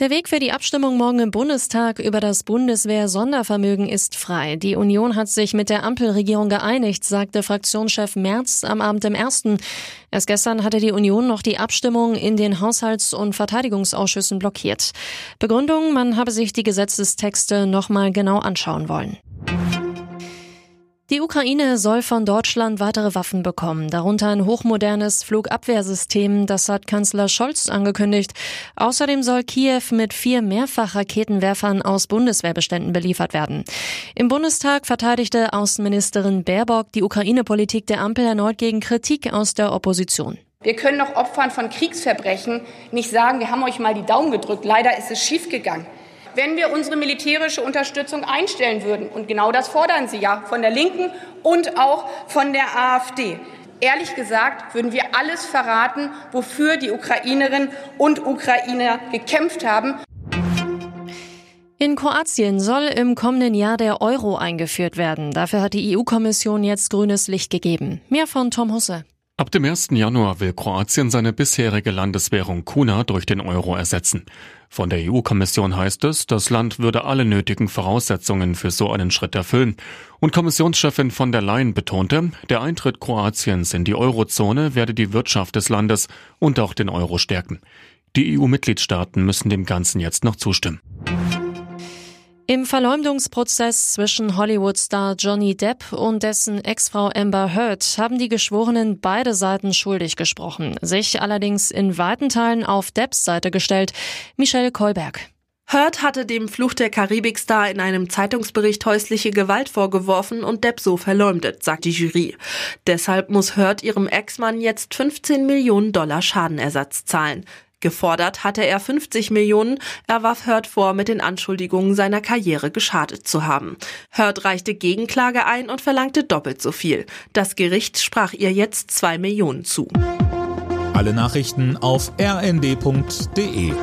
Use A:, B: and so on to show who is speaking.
A: Der Weg für die Abstimmung morgen im Bundestag über das Bundeswehr-Sondervermögen ist frei. Die Union hat sich mit der Ampelregierung geeinigt, sagte Fraktionschef Merz am Abend im ersten. Erst gestern hatte die Union noch die Abstimmung in den Haushalts- und Verteidigungsausschüssen blockiert. Begründung, man habe sich die Gesetzestexte nochmal genau anschauen wollen. Die Ukraine soll von Deutschland weitere Waffen bekommen, darunter ein hochmodernes Flugabwehrsystem, das hat Kanzler Scholz angekündigt. Außerdem soll Kiew mit vier Mehrfachraketenwerfern aus Bundeswehrbeständen beliefert werden. Im Bundestag verteidigte Außenministerin Baerbock die Ukraine-Politik der Ampel erneut gegen Kritik aus der Opposition.
B: Wir können noch Opfern von Kriegsverbrechen nicht sagen, wir haben euch mal die Daumen gedrückt. Leider ist es schiefgegangen wenn wir unsere militärische Unterstützung einstellen würden. Und genau das fordern Sie ja von der Linken und auch von der AfD. Ehrlich gesagt würden wir alles verraten, wofür die Ukrainerinnen und Ukrainer gekämpft haben.
A: In Kroatien soll im kommenden Jahr der Euro eingeführt werden. Dafür hat die EU-Kommission jetzt grünes Licht gegeben. Mehr von Tom Husse.
C: Ab dem 1. Januar will Kroatien seine bisherige Landeswährung Kuna durch den Euro ersetzen. Von der EU-Kommission heißt es, das Land würde alle nötigen Voraussetzungen für so einen Schritt erfüllen. Und Kommissionschefin von der Leyen betonte, der Eintritt Kroatiens in die Eurozone werde die Wirtschaft des Landes und auch den Euro stärken. Die EU-Mitgliedstaaten müssen dem Ganzen jetzt noch zustimmen.
A: Im Verleumdungsprozess zwischen Hollywood-Star Johnny Depp und dessen Ex-Frau Amber Heard haben die Geschworenen beide Seiten schuldig gesprochen, sich allerdings in weiten Teilen auf Depps Seite gestellt. Michelle Kolberg.
D: Heard hatte dem Fluch der Karibik-Star in einem Zeitungsbericht häusliche Gewalt vorgeworfen und Depp so verleumdet, sagt die Jury. Deshalb muss Heard ihrem Ex-Mann jetzt 15 Millionen Dollar Schadenersatz zahlen. Gefordert hatte er 50 Millionen. Er warf Hurt vor, mit den Anschuldigungen seiner Karriere geschadet zu haben. Hurt reichte Gegenklage ein und verlangte doppelt so viel. Das Gericht sprach ihr jetzt zwei Millionen zu.
E: Alle Nachrichten auf rnd.de